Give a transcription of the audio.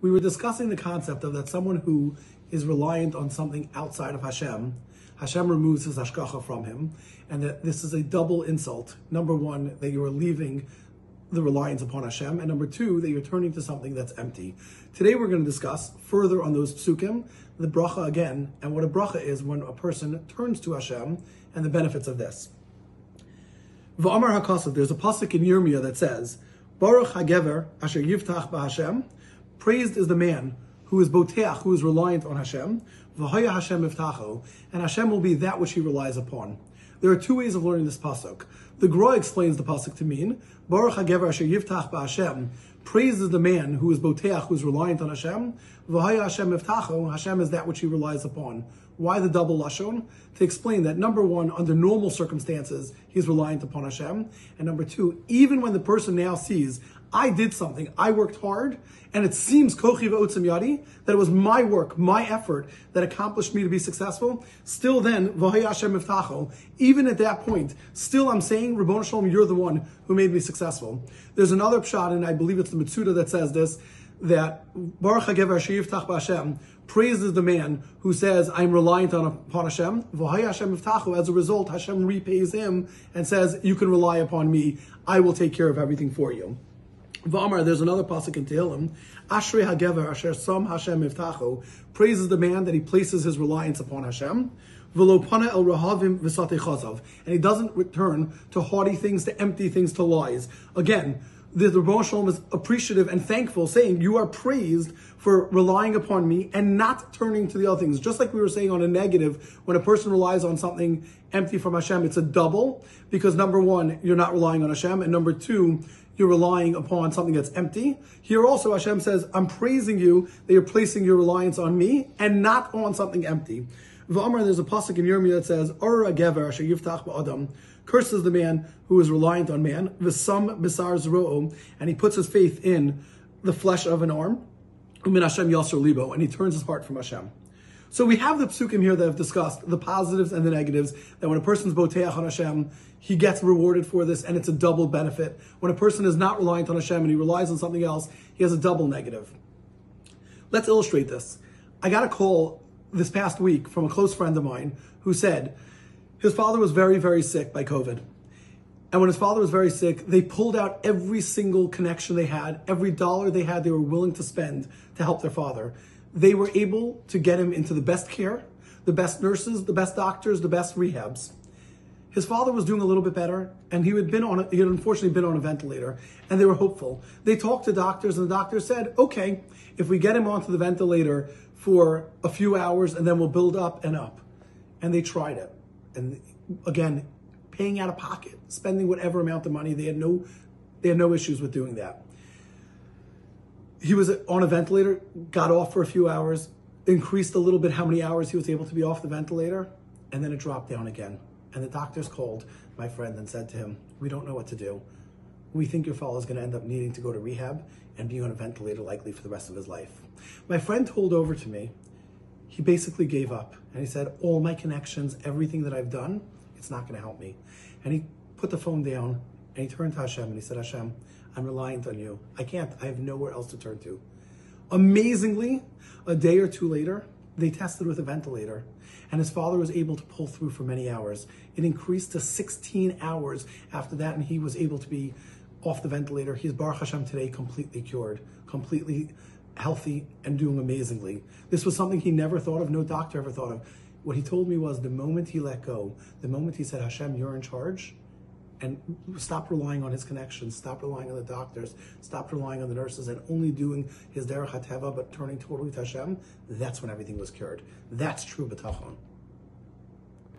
we were discussing the concept of that someone who is reliant on something outside of Hashem, Hashem removes his hashgacha from him, and that this is a double insult. Number one, that you are leaving the reliance upon Hashem, and number two, that you're turning to something that's empty. Today we're going to discuss further on those psukim, the bracha again, and what a bracha is when a person turns to Hashem, and the benefits of this. V'amar there's a pasuk in Yirmiyah that says, Baruch HaGever Asher Yivtach BaHashem, praised is the man who is boteach, who is reliant on Hashem, v'haya Hashem iftacho, and Hashem will be that which he relies upon. There are two ways of learning this pasuk. The Gra explains the pasuk to mean Baruch Hagever Asher BaHashem. Praises the man who is boteach, who is reliant on Hashem. V'haya Hashem iftacho. Hashem is that which he relies upon. Why the double lashon? To explain that number one, under normal circumstances, he's reliant upon Hashem, and number two, even when the person now sees I did something, I worked hard, and it seems kochi v'otzim yadi, that it was my work, my effort that accomplished me to be successful, still then, v'hay Hashem iftacho, even at that point, still I'm saying, Rabbon Shalom, you're the one who made me successful. There's another pshat, and I believe it's the Mitzuda that says this, that Baruch HaGever Hashem praises the man who says, I'm reliant on upon Hashem. Hashem iftachu. As a result, Hashem repays him and says, you can rely upon me. I will take care of everything for you. V'amar, there's another pasuk in Tehillim. Ashrei hagever asher sam Hashem iftachu praises the man that he places his reliance upon Hashem. V'lopana el rahavim chazav, and he doesn't return to haughty things, to empty things, to lies. Again, the, the Rebbe Shalom is appreciative and thankful, saying, You are praised for relying upon me and not turning to the other things. Just like we were saying on a negative, when a person relies on something empty from Hashem, it's a double, because number one, you're not relying on Hashem, and number two, you're relying upon something that's empty. Here also, Hashem says, I'm praising you that you're placing your reliance on me and not on something empty. V'amar, there's a pasuk in Yirmiyah that says, Ora gever asher yiftach ba'adam, curses the man who is reliant on man, v'sam bisar zro'o, and he puts his faith in the flesh of an arm, umin Hashem yasser libo, and he turns his heart from Hashem. So we have the psukim here that have discussed the positives and the negatives. That when a person's boteach on Hashem, he gets rewarded for this, and it's a double benefit. When a person is not reliant on Hashem and he relies on something else, he has a double negative. Let's illustrate this. I got a call this past week from a close friend of mine who said his father was very, very sick by COVID. And when his father was very sick, they pulled out every single connection they had, every dollar they had, they were willing to spend to help their father they were able to get him into the best care, the best nurses, the best doctors, the best rehabs. His father was doing a little bit better, and he had been on. A, he had unfortunately been on a ventilator, and they were hopeful. They talked to doctors, and the doctor said, "Okay, if we get him onto the ventilator for a few hours, and then we'll build up and up." And they tried it, and again, paying out of pocket, spending whatever amount of money. They had no, they had no issues with doing that he was on a ventilator, got off for a few hours, increased a little bit how many hours he was able to be off the ventilator, and then it dropped down again. And the doctors called my friend and said to him, We don't know what to do. We think your fellow is going to end up needing to go to rehab and be on a ventilator likely for the rest of his life. My friend told over to me, he basically gave up. And he said, All my connections, everything that I've done, it's not going to help me. And he put the phone down and he turned to Hashem and he said, Hashem, I'm reliant on you. I can't. I have nowhere else to turn to. Amazingly, a day or two later, they tested with a ventilator, and his father was able to pull through for many hours. It increased to 16 hours after that, and he was able to be off the ventilator. He's Baruch Hashem today completely cured, completely healthy, and doing amazingly. This was something he never thought of, no doctor ever thought of. What he told me was the moment he let go, the moment he said, Hashem, you're in charge, and stop relying on his connections, stop relying on the doctors, stop relying on the nurses, and only doing his derech hateva, but turning totally to Hashem, that's when everything was cured. That's true bitachon.